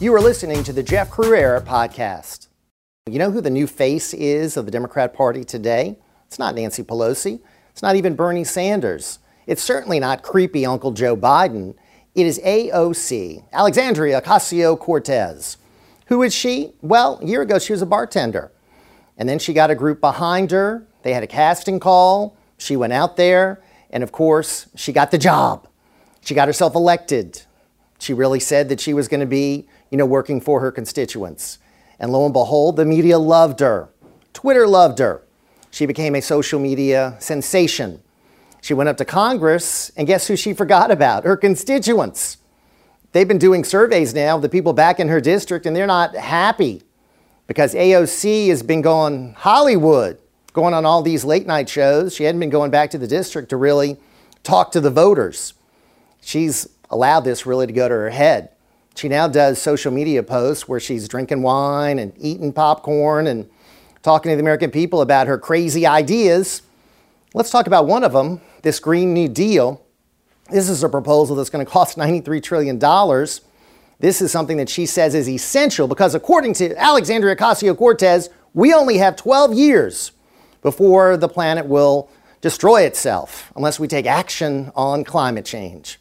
You are listening to the Jeff Crouere podcast. You know who the new face is of the Democrat Party today? It's not Nancy Pelosi. It's not even Bernie Sanders. It's certainly not creepy Uncle Joe Biden. It is AOC, Alexandria Ocasio Cortez. Who is she? Well, a year ago she was a bartender. And then she got a group behind her. They had a casting call. She went out there. And of course, she got the job. She got herself elected. She really said that she was going to be, you know, working for her constituents. And lo and behold, the media loved her. Twitter loved her. She became a social media sensation. She went up to Congress, and guess who she forgot about? Her constituents. They've been doing surveys now of the people back in her district, and they're not happy because AOC has been going Hollywood, going on all these late night shows. She hadn't been going back to the district to really talk to the voters. She's allowed this really to go to her head. She now does social media posts where she's drinking wine and eating popcorn and talking to the American people about her crazy ideas. Let's talk about one of them this Green New Deal. This is a proposal that's going to cost $93 trillion. This is something that she says is essential because, according to Alexandria Ocasio Cortez, we only have 12 years before the planet will destroy itself unless we take action on climate change.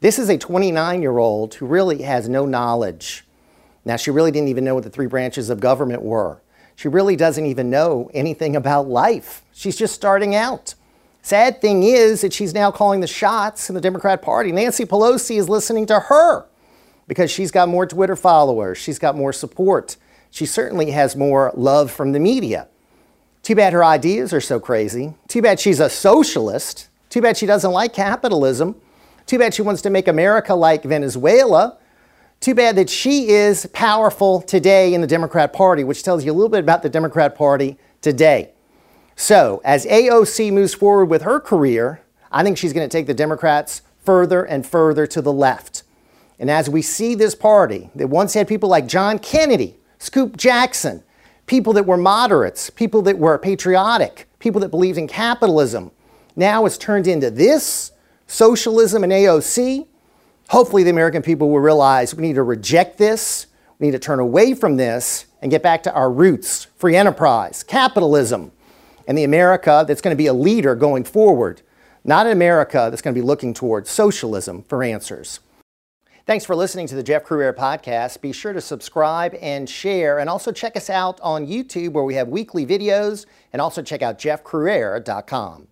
This is a 29 year old who really has no knowledge. Now, she really didn't even know what the three branches of government were. She really doesn't even know anything about life. She's just starting out. Sad thing is that she's now calling the shots in the Democrat Party. Nancy Pelosi is listening to her because she's got more Twitter followers, she's got more support, she certainly has more love from the media. Too bad her ideas are so crazy. Too bad she's a socialist. Too bad she doesn't like capitalism. Too bad she wants to make America like Venezuela. Too bad that she is powerful today in the Democrat Party, which tells you a little bit about the Democrat Party today. So, as AOC moves forward with her career, I think she's going to take the Democrats further and further to the left. And as we see this party that once had people like John Kennedy, Scoop Jackson, people that were moderates, people that were patriotic, people that believed in capitalism, now it's turned into this socialism and AOC. Hopefully, the American people will realize we need to reject this, we need to turn away from this, and get back to our roots free enterprise, capitalism, and the America that's going to be a leader going forward, not an America that's going to be looking towards socialism for answers. Thanks for listening to the Jeff Crouere podcast. Be sure to subscribe and share, and also check us out on YouTube where we have weekly videos, and also check out jeffcrouere.com.